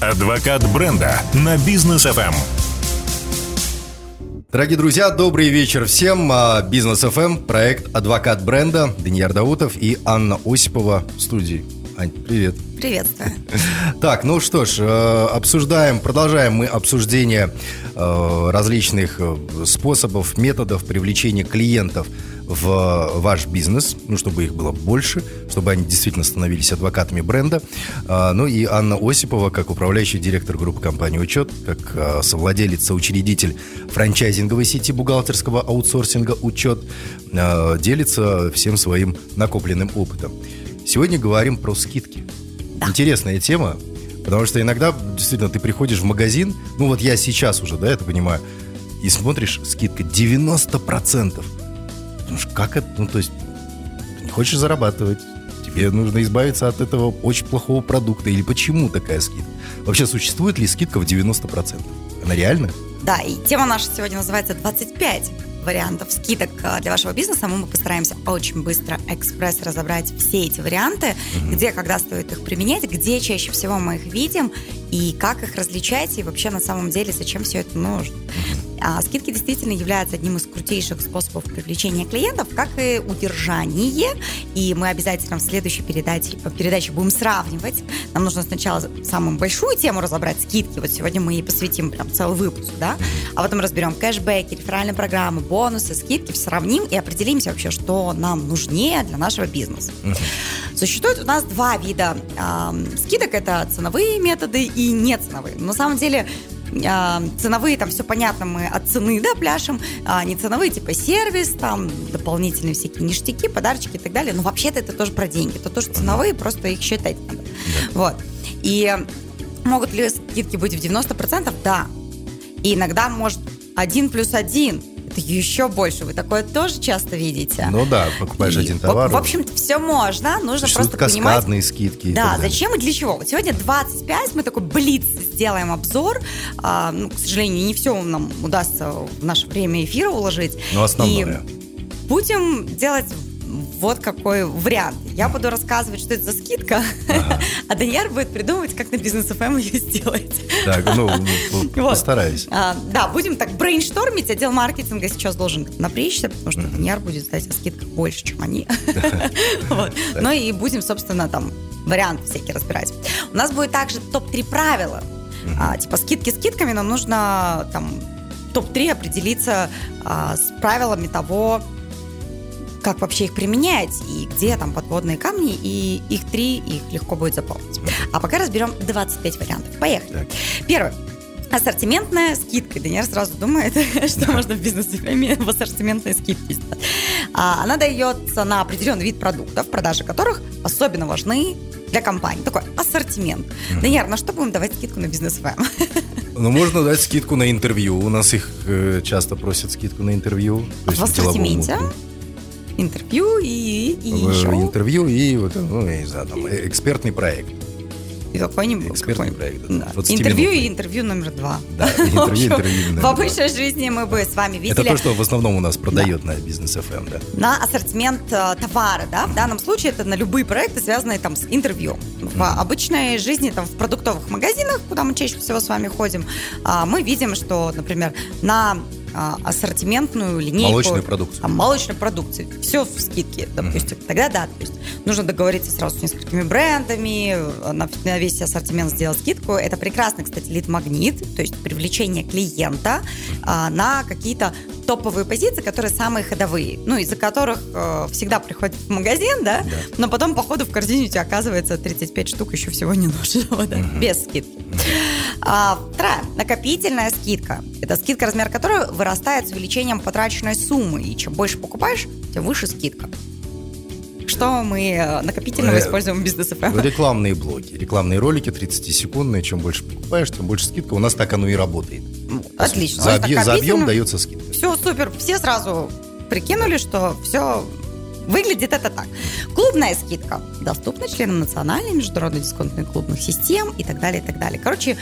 Адвокат бренда на бизнес FM. Дорогие друзья, добрый вечер всем. А, Бизнес FM, проект «Адвокат бренда», Даниил Даутов и Анна Осипова в студии. Ань, привет. Приветствую. Так, ну что ж, э, обсуждаем, продолжаем мы обсуждение э, различных э, способов, методов привлечения клиентов в ваш бизнес, ну, чтобы их было больше, чтобы они действительно становились адвокатами бренда. А, Ну и Анна Осипова, как управляющий директор группы компании «Учет», как а, совладелец, соучредитель франчайзинговой сети бухгалтерского аутсорсинга «Учет», а, делится всем своим накопленным опытом. Сегодня говорим про скидки. Интересная тема, потому что иногда действительно ты приходишь в магазин, ну вот я сейчас уже, да, это понимаю, и смотришь, скидка 90%. Думаешь, как это, ну то есть, не хочешь зарабатывать, тебе нужно избавиться от этого очень плохого продукта, или почему такая скидка? Вообще, существует ли скидка в 90%? Она реальна? Да, и тема наша сегодня называется 25 вариантов скидок э, для вашего бизнеса. Мы постараемся очень быстро, экспресс разобрать все эти варианты, где, когда стоит их применять, где чаще всего мы их видим, и как их различать, и вообще на самом деле зачем все это нужно. А скидки действительно являются одним из крутейших способов привлечения клиентов, как и удержание. И мы обязательно в следующей передаче, передаче будем сравнивать. Нам нужно сначала самую большую тему разобрать, скидки. Вот сегодня мы ей посвятим прям целый выпуск, да? А потом разберем кэшбэки, реферальные программы, бонусы, скидки, сравним и определимся вообще, что нам нужнее для нашего бизнеса. Существует у нас два вида эм, скидок. Это ценовые методы и неценовые. Но на самом деле а, ценовые, там все понятно, мы от цены, да, пляшем, а не ценовые, типа сервис, там дополнительные всякие ништяки, подарочки и так далее. Но вообще-то это тоже про деньги. Это тоже ценовые, просто их считать надо. Вот. И могут ли скидки быть в 90%? Да. И иногда может один плюс один это еще больше. Вы такое тоже часто видите. Ну да, покупаешь И, один товар. В, в общем-то, все можно. Нужно просто понимать, каскадные скидки. и да, зачем и для чего? Вот сегодня 25, мы такой блиц сделаем обзор. А, ну, к сожалению, не все нам удастся в наше время эфира уложить. Но основное. И будем делать вот какой вариант. Я буду рассказывать, что это за скидка, Ага. А Даньяр будет придумывать, как на бизнес ФМ ее сделать. Так, ну, ну, постараюсь. А, да, будем так брейнштормить. Отдел маркетинга сейчас должен напрячься, потому что Даньяр будет знать о скидках больше, чем они. Ну и будем, собственно, там варианты всякие разбирать. У нас будет также топ-3 правила. А, Типа скидки скидками, но нужно там топ-3 определиться а, с правилами того, как вообще их применять и где там подводные камни, и их три, их легко будет запомнить. А пока разберем 25 вариантов. Поехали. Так. Первый. Ассортиментная скидка. Даниэль сразу думает, что можно в бизнесе в ассортиментной скидке. А, Она дается на определенный вид продуктов, продажи которых особенно важны для компании. Такой ассортимент. Даниэль, на что будем давать скидку на бизнес ФМ? Ну, можно дать скидку на интервью. У нас их э, часто просят скидку на интервью. То есть В ассортименте. Интервью и, и В- еще интервью и вот, ну, я не знаю, там, экспертный проект. и какой-нибудь Экспертный какой-нибудь, проект, да, да. 20 интервью и интервью номер два. Да, В интервью, интервью. номер В обычной жизни мы бы с вами видели Это то, что в основном у нас продает на бизнес FM, да. на ассортимент э, товара, да, в данном случае это на любые проекты, связанные там с интервью. В обычной жизни, там, в продуктовых магазинах, куда мы чаще всего с вами ходим, а, мы видим, что, например, на а, ассортиментную линейку... Молочную продукцию. там, молочной продукции. Все в скидке, допустим. Тогда да, то есть нужно договориться сразу с несколькими брендами, на, на весь ассортимент сделать скидку. Это прекрасный, кстати, лид-магнит, то есть привлечение клиента а, на какие-то топовые позиции, которые самые ходовые, ну, из-за которых э, всегда приходят в магазин, да, Да. но потом, по ходу, в корзине у тебя оказывается 35 штук еще всего не нужного, да, без скидки. А, вторая, накопительная скидка. Это скидка, размер которой вырастает с увеличением потраченной суммы. И чем больше покупаешь, тем выше скидка. Что мы э, накопительного Э, используем в бизнес Рекламные блоки, рекламные ролики 30-секундные. Чем больше покупаешь, тем больше скидка. У нас так оно и работает. Отлично. За, У нас объем, за объем дается скидка. Все супер. Все сразу прикинули, что все выглядит это так. Клубная скидка доступна членам национальной международной дисконтных клубных систем и так далее, и так далее. Короче,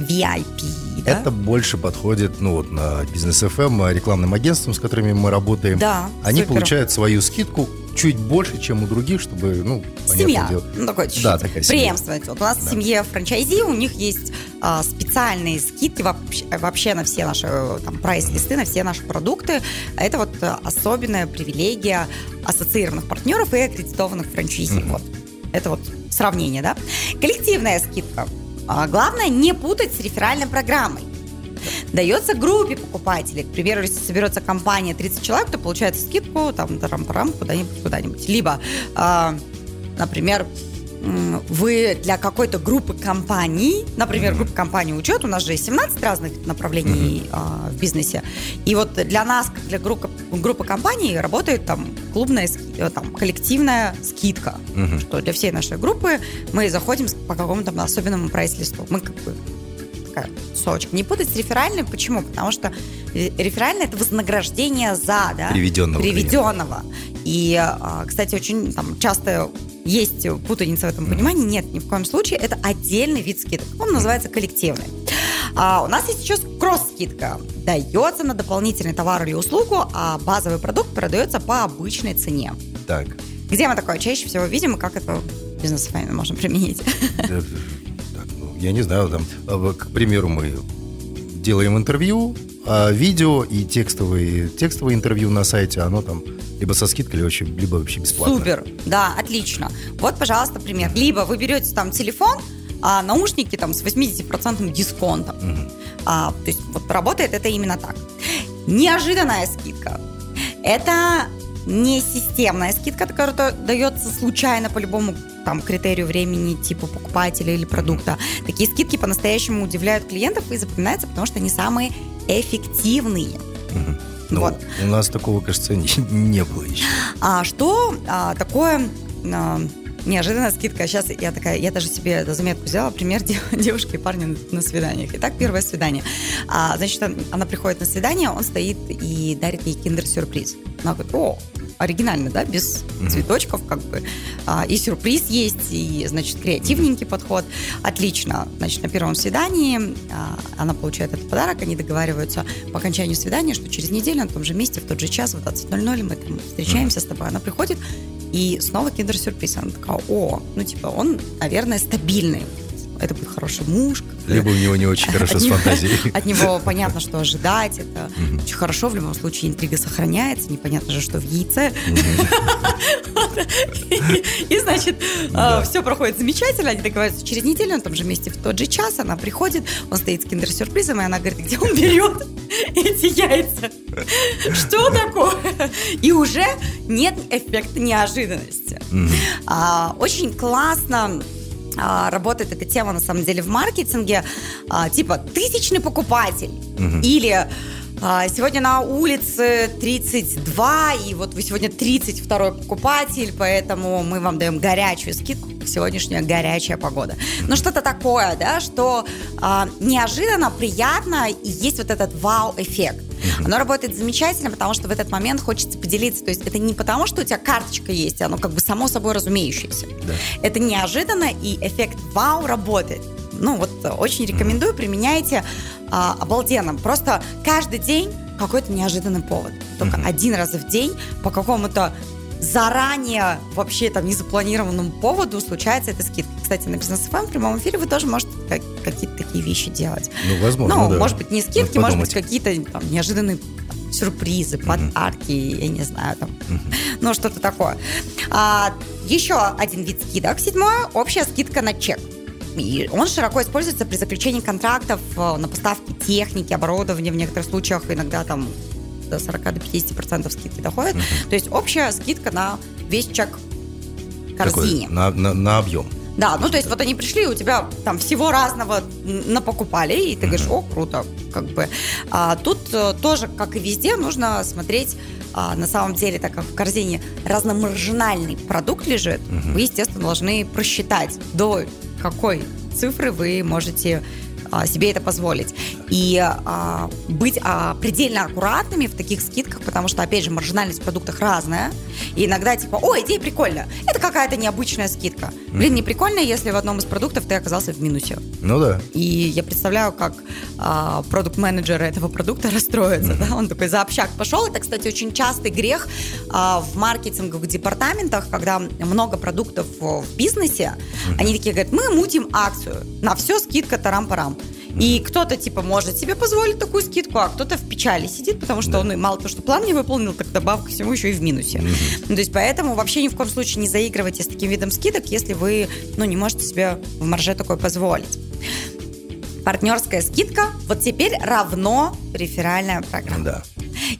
VIP. да? Это больше подходит, ну вот на бизнес FM, рекламным агентствам, с которыми мы работаем. Да, Они супер. получают свою скидку чуть больше, чем у других, чтобы, ну, Семья. Дело. Ну, такой чуть-чуть да, такая преемственность. Вот у нас да. в семье франчайзи, у них есть а, специальные скидки вообще, вообще на все наши там, прайс-листы, на все наши продукты. Это вот особенная привилегия ассоциированных партнеров и аккредитованных франчайзи. Mm-hmm. Вот. Это вот сравнение, да? Коллективная скидка. А, главное не путать с реферальной программой. Дается группе покупателей. К примеру, если соберется компания 30 человек, то получается скидку там, тарам-парам, куда-нибудь, куда-нибудь. Либо, э, например, вы для какой-то группы компаний, например, группа компаний учет, у нас же есть 17 разных направлений mm-hmm. э, в бизнесе, и вот для нас, как для группы, группы компаний, работает там клубная, э, там, коллективная скидка, mm-hmm. что для всей нашей группы мы заходим по какому-то особенному прайс-листу. Мы как бы такая сочка. Не путать с реферальным. Почему? Потому что реферальное – это вознаграждение за, да? Приведенного. Приведенного. И, а, кстати, очень там, часто есть путаница в этом понимании. Нет, ни в коем случае. Это отдельный вид скидок. Он называется коллективный. А у нас есть еще кросс-скидка. Дается на дополнительный товар или услугу, а базовый продукт продается по обычной цене. Так. Где мы такое чаще всего видим и как это бизнес с вами можем применить? я не знаю, там, а, к примеру, мы делаем интервью, а видео и текстовые, текстовое интервью на сайте, оно там либо со скидкой, либо вообще, либо вообще бесплатно. Супер, да, отлично. Вот, пожалуйста, пример. Либо вы берете там телефон, а наушники там с 80% дисконтом. Угу. А, то есть вот работает это именно так. Неожиданная скидка. Это не системная скидка, которая дается случайно по любому там, критерию времени типа покупателя или продукта. Такие скидки по-настоящему удивляют клиентов и запоминаются, потому что они самые эффективные. Ну, вот. У нас такого, кажется, не, не было еще. А что а, такое а, неожиданная скидка? Сейчас я такая, я даже себе эту заметку взяла, пример девушки и парня на свиданиях. Итак, первое свидание. А, значит, она приходит на свидание, он стоит и дарит ей киндер-сюрприз. Она говорит, о, оригинально, да, без mm-hmm. цветочков, как бы. А, и сюрприз есть, и, значит, креативненький подход. Отлично. Значит, на первом свидании а, она получает этот подарок, они договариваются по окончанию свидания, что через неделю на том же месте, в тот же час, в 20.00 мы там встречаемся mm-hmm. с тобой. Она приходит, и снова киндер-сюрприз. Она такая, о, ну, типа, он, наверное, стабильный это будет хороший муж. Либо у него не очень хорошо с фантазией. От него понятно, что ожидать. Это очень хорошо. В любом случае интрига сохраняется. Непонятно же, что в яйце. И, значит, а, все проходит замечательно. Они договариваются через неделю на том же месте в тот же час. Она приходит, он стоит с киндер-сюрпризом, и она говорит, где он берет эти яйца? Что такое? И уже нет эффекта неожиданности. А, очень классно а, работает эта тема на самом деле в маркетинге, а, типа тысячный покупатель угу. или а, Сегодня на улице 32, и вот вы сегодня 32 покупатель, поэтому мы вам даем горячую скидку. Сегодняшняя горячая погода. Ну, что-то такое, да, что а, неожиданно, приятно, и есть вот этот вау-эффект. Оно работает замечательно, потому что в этот момент хочется поделиться. То есть это не потому, что у тебя карточка есть, оно как бы само собой разумеющееся. Да. Это неожиданно, и эффект вау работает. Ну вот очень рекомендую, применяйте а, обалденно. Просто каждый день какой-то неожиданный повод. Только mm-hmm. один раз в день по какому-то заранее вообще там незапланированному поводу случается эта скидка. Кстати, на бизнес ФМ в прямом эфире вы тоже можете как, какие-то такие вещи делать. Ну, возможно, Ну, да. может быть, не скидки, может быть, какие-то там, неожиданные там, сюрпризы, подарки, mm-hmm. я не знаю, там, mm-hmm. ну, что-то такое. А, еще один вид скидок, седьмое, общая скидка на чек. И он широко используется при заключении контрактов э, на поставки техники, оборудования, в некоторых случаях иногда там до 40 до 50 процентов скидки доходит. Uh-huh. То есть общая скидка на весь чек корзине. Такой, на, на, на объем. Да, ну то есть вот они пришли, у тебя там всего разного напокупали, и ты uh-huh. говоришь, о, круто, как бы. А, тут а, тоже, как и везде, нужно смотреть а, на самом деле, так как в корзине разномаржинальный продукт лежит, uh-huh. вы, естественно, должны просчитать, до какой цифры вы можете а, себе это позволить. И а, быть а, предельно аккуратными в таких скидках, потому что, опять же, маржинальность в продуктах разная. И иногда типа, о, идея прикольная. Это какая-то необычная скидка. Блин, не прикольно, если в одном из продуктов ты оказался в минусе. Ну да. И я представляю, как а, продукт-менеджер этого продукта расстроится. Да? Он такой за общак пошел. Это, кстати, очень частый грех а, в маркетинговых департаментах, когда много продуктов в бизнесе, они такие говорят, мы мутим акцию, на все скидка тарам-парам. И кто-то, типа, может себе позволить такую скидку, а кто-то в печали сидит, потому что Да. он мало того, что план не выполнил, так добавка всему еще и в минусе. Ну, то есть поэтому вообще ни в коем случае не заигрывайте с таким видом скидок, если вы, ну, не можете себе в марже такое позволить. Партнерская скидка вот теперь равно реферальная программа. Да.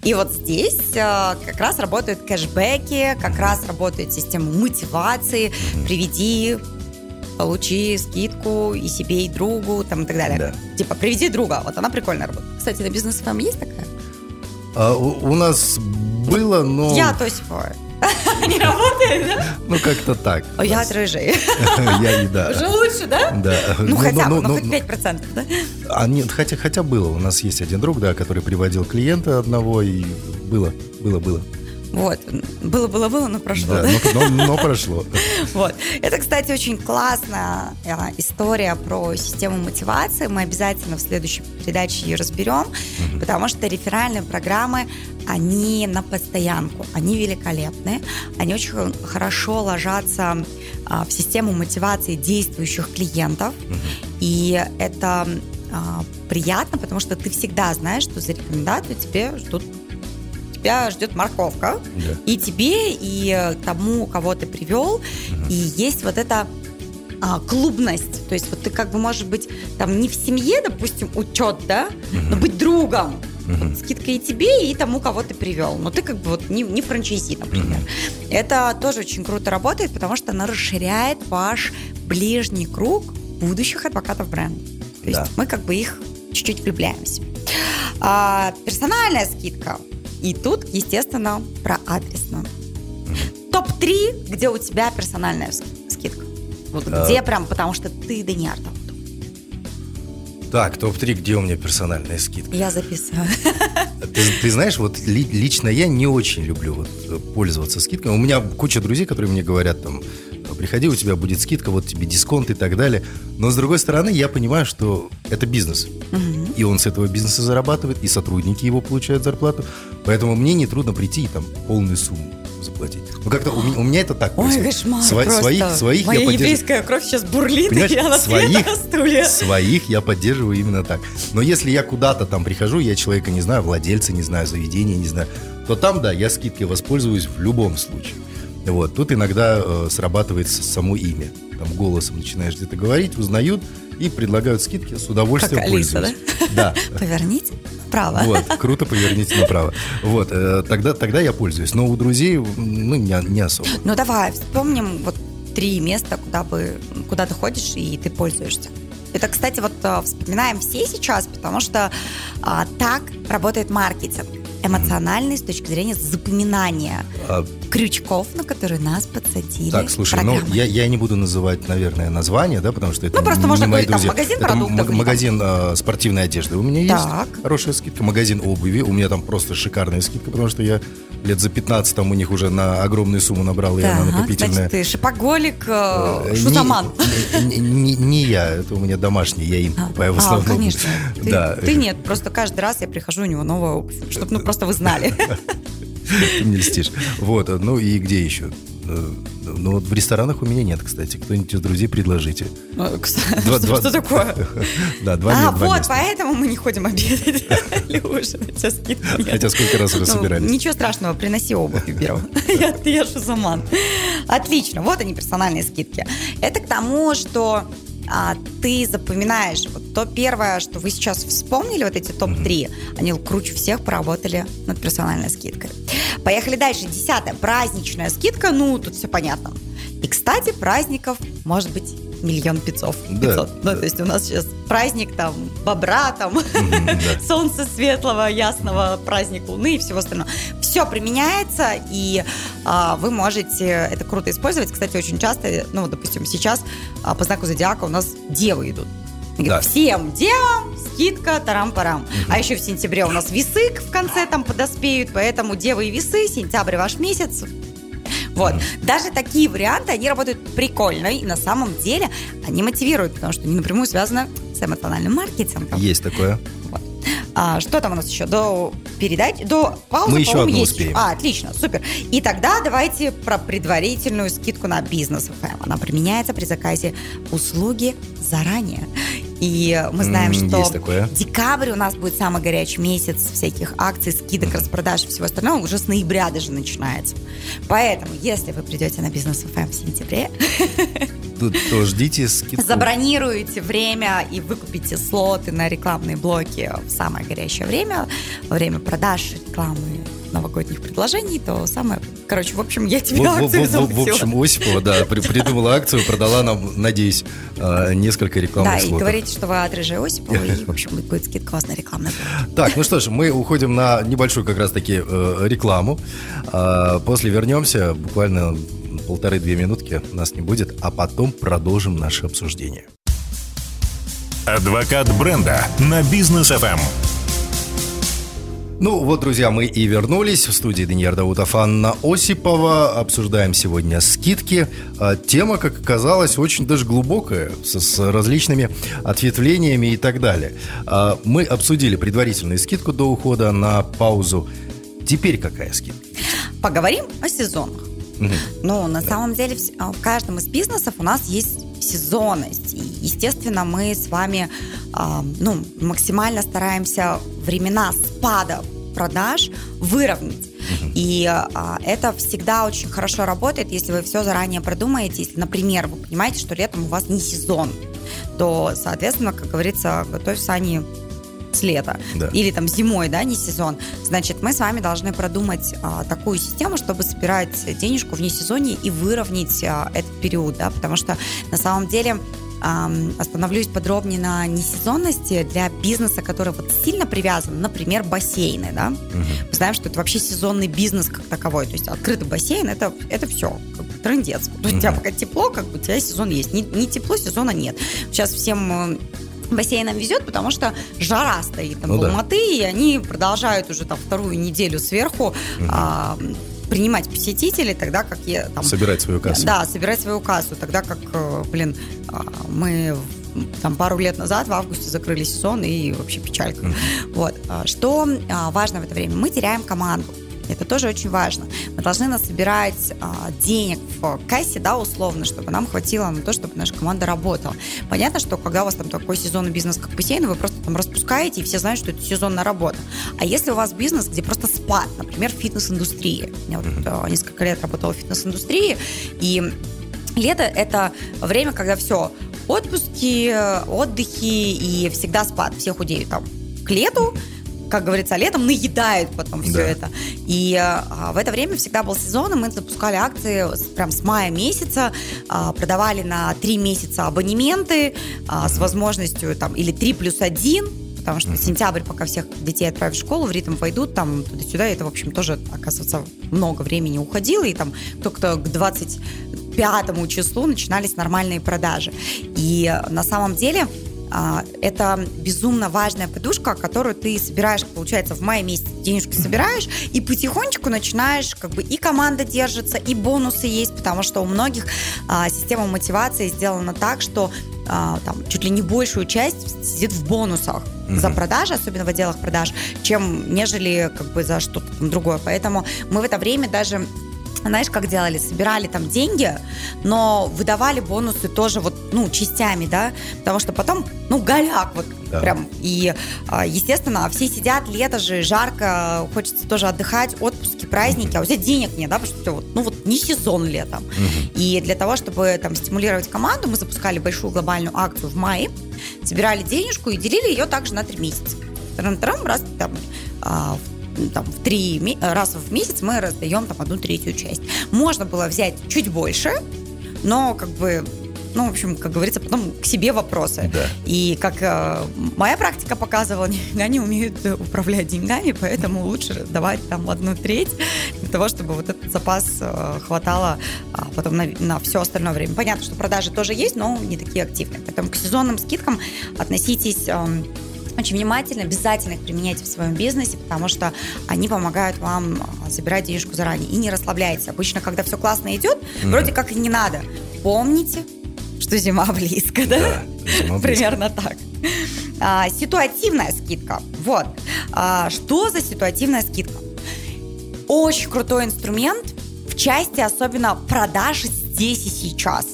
И вот здесь э, как раз работают кэшбэки, как раз работает система мотивации, приведи, получи скидку и себе, и другу, там, и так далее. Да. Типа, приведи друга, вот она прикольно работает. Кстати, на бизнес ФМ есть такая? А у, у нас было, но... Я то пор. Не работает, да? Ну, как-то так. О, Я от рыжей. Я не, да. Уже лучше, да? Да. Ну, хотя бы, ну, ну, ну, хоть ну, 5%, да? А нет, хотя, хотя было. У нас есть один друг, да, который приводил клиента одного, и было, было, было. Вот. Было-было-было, но прошло, Да, да? но, но- но прошло. Вот. Это, кстати, очень классная э, история про систему мотивации. Мы обязательно в следующей передаче ее разберем, потому что реферальные программы, они на постоянку, они великолепны, они очень хорошо ложатся а, в систему мотивации действующих клиентов, и это а, приятно, потому что ты всегда знаешь, что за рекомендацию тебе ждут тебя ждет морковка, Да. и тебе, и э, тому, кого ты привел, и есть вот эта а, клубность. То есть вот ты как бы, может быть, там не в семье, допустим, учет, да, но быть другом. Вот скидка и тебе, и тому, кого ты привел. Но ты как бы вот не, не франчайзи, например. Это тоже очень круто работает, потому что она расширяет ваш ближний круг будущих адвокатов бренда. То есть Да. мы как бы их чуть-чуть влюбляемся. А, персональная скидка. И тут, естественно, про адресную. Топ-3, где у тебя персональная ски- скидка. Вот А. где прям, потому что ты Даниар там. Так, топ-3, где у меня персональная скидка? Я записываю. Ты, ты знаешь, вот ли- лично я не очень люблю вот, э, пользоваться скидками. У меня куча друзей, которые мне говорят, там, приходи, у тебя будет скидка, вот тебе дисконт и так далее. Но с другой стороны, я понимаю, что это бизнес. И он с этого бизнеса зарабатывает, и сотрудники его получают зарплату. Поэтому мне нетрудно прийти и там полную сумму заплатить. Ну, как-то у, меня- у меня это так Ой, происходит. кошмар Сво- просто. своих, своих Моя я поддерживаю. еврейская кровь сейчас бурлит, Понимаешь, и я на своих, на стуле. своих я поддерживаю именно так. Но если я куда-то там прихожу, я человека не знаю, владельца не знаю, заведения не знаю, то там, да, я скидкой воспользуюсь в любом случае. Вот. Тут иногда э, срабатывает само имя. Там голосом начинаешь где-то говорить, узнают и предлагают скидки, с удовольствием Как Алиса, пользуюсь. Да. Поверните вправо. Вот, круто, поверните направо. Вот, э, тогда, тогда я пользуюсь. Но у друзей, ну, не, не особо. Ну давай, вспомним вот три места, куда бы, куда ты ходишь и ты пользуешься. Это, кстати, вот а, вспоминаем все сейчас, потому что а, так работает маркетинг. Эмоциональный с точки зрения запоминания А, крючков, на которые нас подсадили. Так, слушай, ну я, я не буду называть, наверное, название, да, потому что это Ну, просто не можно мои говорить, там, друзья. магазин это продуктов м- там- магазин э, спортивной одежды. У меня Так. есть хорошая скидка. Магазин обуви. У меня там просто шикарная скидка, потому что я лет за 15 там у них уже на огромную сумму набрал, и она Так, накопительная. значит, ты шопоголик, э, Э, шутаман. Не, не- не- не я, это у меня домашний, я им А, покупаю в а, основном. конечно. Ты, Да. ты нет, просто каждый раз я прихожу, у него новая обувь. Чтобы, ну, просто вы знали. Ты мне льстишь. Вот, ну и где еще? Э, Ну вот в ресторанах у меня нет, кстати. Кто-нибудь из друзей предложите. Кстати, Два- Что два- что такое? Да, два А, вот, поэтому мы не ходим обедать или ужинать. Хотя сколько раз уже Ну, собирались. Ничего страшного, приноси обувь беру. Я, шузаман. Отлично, вот они, персональные скидки. Это к тому, что а, ты запоминаешь вот то первое, что вы сейчас вспомнили, вот эти топ-3, они круче всех поработали над персональной скидкой. Поехали дальше. Десятое. Праздничная скидка. Ну, тут все понятно. И, кстати, праздников может быть миллион пятьсот. Да, 500. Ну, да. то есть у нас сейчас праздник там бобра, там Мгм, да. солнца светлого, ясного, праздник Луны и всего остального. Все применяется, и а, вы можете это круто использовать. Кстати, очень часто, ну, допустим, сейчас а, по знаку зодиака у нас девы идут. Да. Всем девам скидка тарам-парам. Угу. А еще в сентябре у нас весы в конце там подоспеют, поэтому девы и весы, сентябрь ваш месяц, вот. Даже такие варианты, они работают прикольно. И на самом деле они мотивируют, потому что они напрямую связаны с эмоциональным маркетингом. Есть такое. Вот. А, что там у нас еще? До передать? До паузы, Мы еще одну есть. успеем. А, отлично, супер. И тогда давайте про предварительную скидку на бизнес. Она применяется при заказе услуги заранее. И мы знаем, М, что декабрь у нас будет самый горячий месяц всяких акций, скидок, распродаж и всего остального. Уже с ноября даже начинается. Поэтому, если вы придете на бизнес FM в сентябре, Тут то ждите скидку. забронируете время и выкупите слоты на рекламные блоки в самое горячее время, во время продаж, рекламы, новогодних предложений, то самое... Короче, в общем, я тебе в- акцию в- в- в общем, Осипова, да, при- придумала акцию, продала нам, надеюсь, э, несколько рекламных Да, и слотов. говорите, что вы от Рыжей Осипова, и, в общем, будет скидка у вас на рекламный. Так, ну что ж, мы уходим на небольшую как раз-таки э, рекламу. А, После вернемся, буквально полторы-две минутки нас не будет, а потом продолжим наше обсуждение. Адвокат бренда на бизнес FM. Ну вот, друзья, мы и вернулись в студии Даниил Даутов, Анна Осипова. Обсуждаем сегодня скидки. А, Тема, как оказалось, очень даже глубокая, с, различными ответвлениями и так далее. А, Мы обсудили предварительную скидку до ухода на паузу. Теперь какая скидка? Поговорим о сезонах. Мгм. Ну, на самом деле, а, в каждом из бизнесов у нас есть сезонность. И, естественно, мы с вами а, ну, максимально стараемся времена спада продаж выровнять. И а, это всегда очень хорошо работает, если вы все заранее продумаете. Если, например, вы понимаете, что летом у вас не сезон, то, соответственно, как говорится, готовь сани с лета. Да. Или там зимой, да, не сезон. Значит, мы с вами должны продумать а, такую систему, чтобы собирать денежку вне сезоне и выровнять а, этот период, да, потому что на самом деле остановлюсь подробнее на несезонности для бизнеса, который вот сильно привязан, например, бассейны, да. Мы знаем, что это вообще сезонный бизнес как таковой, то есть открытый бассейн это, это все, как бы трындец. То есть у тебя пока тепло, как бы у тебя сезон есть. Не, не тепло, сезона нет. Сейчас всем бассейнам везет, потому что жара стоит там Ну в да. Алматы, и они продолжают уже там вторую неделю сверху а, принимать посетителей, тогда как я там... Собирать свою кассу. Да, собирать свою кассу. Тогда как, э, блин, а, мы там пару лет назад в августе закрыли сезон и вообще печалька. Вот. А, Что а, важно в это время? Мы теряем команду. Это тоже очень важно. Мы должны насобирать а, денег в кассе, да, условно, чтобы нам хватило на то, чтобы наша команда работала. Понятно, что когда у вас там такой сезонный бизнес, как бассейн, вы просто там распускаете, и все знают, что это сезонная работа. А если у вас бизнес, где просто спад, например, фитнес-индустрия. Я вот а, несколько лет работала в фитнес-индустрии, и лето – это время, когда все, отпуски, отдыхи, и всегда спад, все худеют там к лету, как говорится, летом наедают потом все Да. это. И а, в это время всегда был сезон, и мы запускали акции прям с мая месяца, а, продавали на три месяца абонементы а, с возможностью там или 3 плюс 1, потому что сентябрь, пока всех детей отправят в школу, в ритм пойдут, там туда-сюда, это, в общем, тоже, оказывается, много времени уходило, и там только к 25 числу начинались нормальные продажи. И э, на самом деле а, это безумно важная подушка, которую ты собираешь, получается, в мае месяце денежки собираешь, и потихонечку начинаешь, как бы и команда держится, и бонусы есть, потому что у многих а, система мотивации сделана так, что а, там чуть ли не большую часть сидит в бонусах за продажи, особенно в отделах продаж, чем нежели как бы за что-то другое. Поэтому мы в это время даже знаешь, как делали? Собирали там деньги, но выдавали бонусы тоже вот, ну, частями, да, потому что потом, ну, голяк вот Да. прям. И, а, естественно, все сидят, лето же, жарко, хочется тоже отдыхать, отпуски, праздники, а у тебя денег нет, да, потому что вот, ну, вот не сезон летом. И для того, чтобы там стимулировать команду, мы запускали большую глобальную акцию в мае, собирали денежку и делили ее также на три месяца. Тарам-тарам, раз там, а, в- там, в три раз в месяц мы раздаем там одну третью часть. Можно было взять чуть больше, но как бы ну, в общем, как говорится, потом к себе вопросы. Да. И как э, моя практика показывала, нифига не умеют управлять деньгами, поэтому лучше давать там одну треть для того, чтобы вот этот запас э, хватало а потом на, на все остальное время. Понятно, что продажи тоже есть, но не такие активные. Поэтому к сезонным скидкам относитесь э, очень внимательно, обязательно их применяйте в своем бизнесе, потому что они помогают вам а, забирать денежку заранее. И не расслабляйтесь. Обычно, когда все классно идет, mm-hmm. вроде как и не надо. Помните, что зима близко, да? да зима близко. Примерно так. А, ситуативная скидка. Вот. А, что за ситуативная скидка? Очень крутой инструмент в части особенно продаж здесь и сейчас.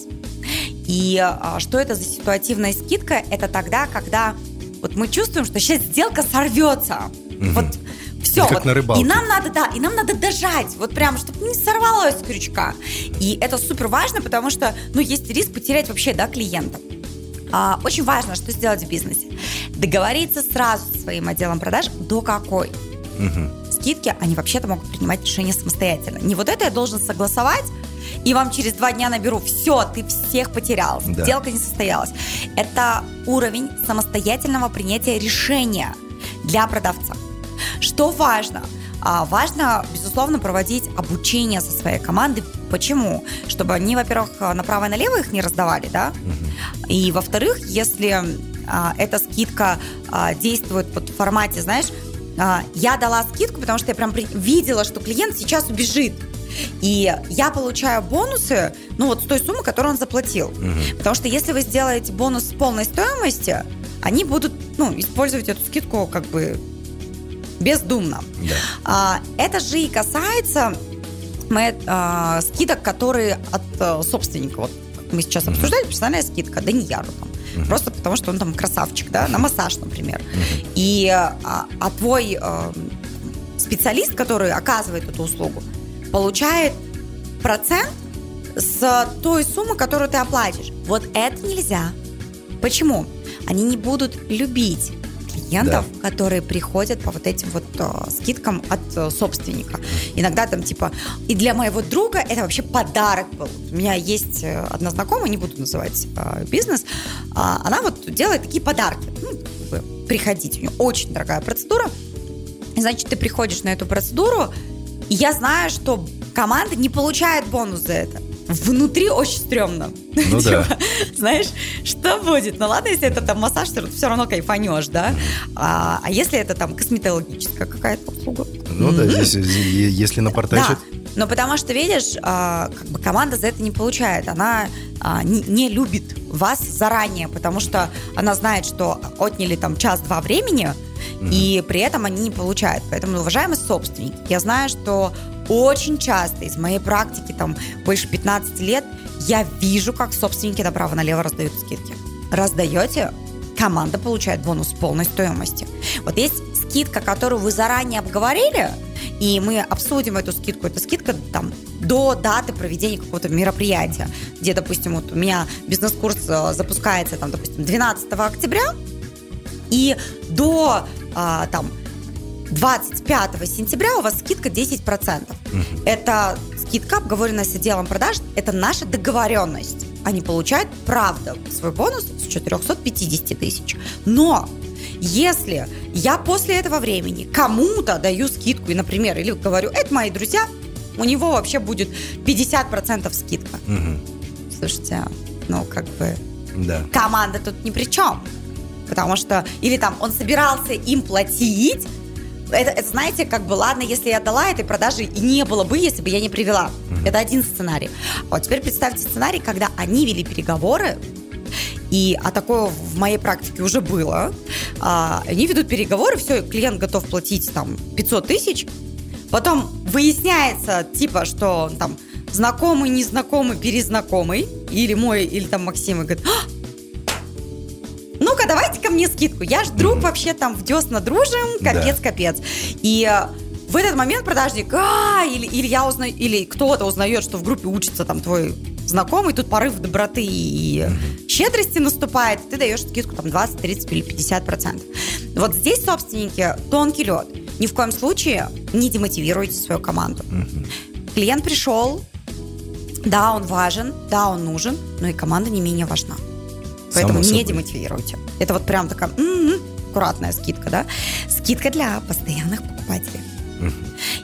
И а, что это за ситуативная скидка? Это тогда, когда вот мы чувствуем, что сейчас сделка сорвется. Угу. Вот все. Это как вот. на рыбалке. И нам надо, да, и нам надо дожать, вот прям, чтобы не сорвалось с крючка. И это супер важно, потому что, ну, есть риск потерять вообще, да, клиента. А, очень важно, что сделать в бизнесе. Договориться сразу со своим отделом продаж, до какой. Угу. Скидки, они вообще-то могут принимать решение самостоятельно. Не вот это я должен согласовать, и вам через два дня наберу, все, ты всех потерял, да. сделка не состоялась. Это уровень самостоятельного принятия решения для продавца. Что важно? А, важно, безусловно, проводить обучение со своей командой. Почему? Чтобы они, во-первых, направо и налево их не раздавали, да? Угу. И, во-вторых, если а, эта скидка а, действует под в формате, знаешь, а, я дала скидку, потому что я прям видела, что клиент сейчас убежит. И я получаю бонусы, ну вот с той суммы, которую он заплатил. Угу. Потому что если вы сделаете бонус с полной стоимости, они будут ну, использовать эту скидку как бы бездумно. Да. А, это же и касается мы, а, скидок, которые от а, собственника. Вот мы сейчас mm обсуждали персональная скидка Данияру там. mm Просто потому, что он там красавчик, да, на массаж, например. mm И а, а твой а, специалист, который оказывает эту услугу, получает процент с той суммы, которую ты оплатишь. Вот это нельзя. Почему? Они не будут любить клиентов, да. которые приходят по вот этим вот э, скидкам от э, собственника. Иногда там типа, и для моего друга это вообще подарок был. У меня есть э, одна знакомая, не буду называть э, бизнес, э, она вот делает такие подарки. Ну, приходить, у нее очень дорогая процедура. И, значит, ты приходишь на эту процедуру, и я знаю, что команда не получает бонус за это. Внутри очень стрёмно. Ну да. Типа, знаешь, что будет? Ну ладно, если это там массаж, ты все равно кайфанешь, да? А, а если это там косметологическая какая-то услуга? Ну да, здесь, если напортачит... Да. Но потому что, видишь, а, как бы команда за это не получает. Она а, не любит вас заранее, потому что она знает, что отняли там час-два времени, и при этом они не получают. Поэтому, уважаемые собственники, я знаю, что очень часто из моей практики, там, больше 15 лет, я вижу, как собственники направо-налево раздают скидки. Раздаете, команда получает бонус полной стоимости. Вот есть скидка, которую вы заранее обговорили, и мы обсудим эту скидку. Это скидка там до даты проведения какого-то мероприятия, где, допустим, вот у меня бизнес-курс э, запускается, там, допустим, 12 октября, и до а, там 25 сентября у вас скидка 10%. Угу. Это скидка, обговоренная с отделом продаж, это наша договоренность. Они получают, правда, свой бонус с 450 тысяч. Но если я после этого времени кому-то даю скидку, и, например, или говорю, это мои друзья, у него вообще будет 50% скидка. Угу. Слушайте, ну как бы да. команда тут ни при чем. Потому что, или там он собирался им платить, это, это, знаете, как бы, ладно, если я дала этой продажи, и не было бы, если бы я не привела. Mm-hmm. Это один сценарий. Вот теперь представьте сценарий, когда они вели переговоры, и а такое в моей практике уже было. А, они ведут переговоры, все, клиент готов платить там 500 тысяч. Потом выясняется, типа, что там знакомый, незнакомый, перезнакомый, или мой, или там Максим, и говорит, а, мне скидку. Я ж друг вообще там в десна дружим, капец-капец. Да. И э, в этот момент продажник, а, или, или я узнаю, или кто-то узнает, что в группе учится там твой знакомый, тут порыв доброты и щедрости наступает, ты даешь скидку там 20, 30 или 50 процентов. Вот здесь собственники тонкий лед. Ни в коем случае не демотивируйте свою команду. Mm-hmm. Клиент пришел, Да, он важен, да, он нужен, но и команда не менее важна. Поэтому Само не собой. демотивируйте. Это вот прям такая м-м, аккуратная скидка, да? Скидка для постоянных покупателей.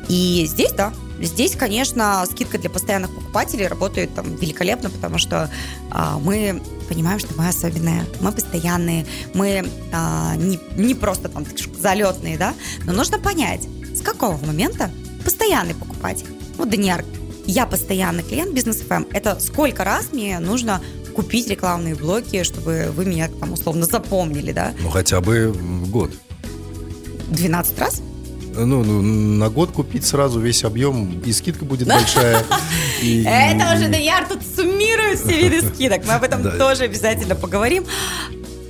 И здесь, да, здесь, конечно, скидка для постоянных покупателей работает там великолепно, потому что а, мы понимаем, что мы особенные, мы постоянные, мы а, не, не просто там залетные, да, но нужно понять, с какого момента постоянный покупатель. Вот, Даниар, я постоянный клиент бизнес ФМ. Это сколько раз мне нужно купить рекламные блоки, чтобы вы меня там условно запомнили, да? Ну, хотя бы в год. 12 раз? Ну, ну, на год купить сразу весь объем, и скидка будет большая. и- Это уже Даниар тут суммирует все виды скидок. Мы об этом Да. тоже обязательно поговорим.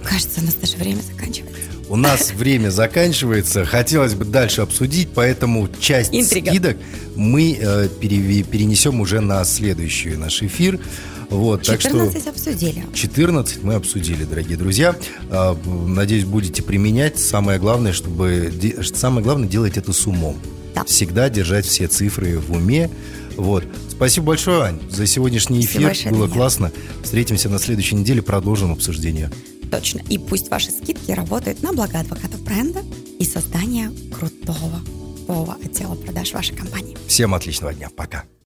Кажется, у нас даже время заканчивается. У нас время заканчивается. Хотелось бы дальше обсудить, поэтому часть Интрига. скидок мы э, перенесем уже на следующий наш эфир. Вот, так что 14 обсудили. 14 мы обсудили, дорогие друзья. А, Надеюсь, будете применять. Самое главное, чтобы самое главное делать это с умом. Да. Всегда держать все цифры в уме. Вот. Спасибо большое, Ань, за сегодняшний эфир. Было классно. Встретимся на следующей неделе, продолжим обсуждение. Точно. И пусть ваши скидки работают на благо адвокатов бренда и создания крутого, нового отдела продаж вашей компании. Всем отличного дня. Пока.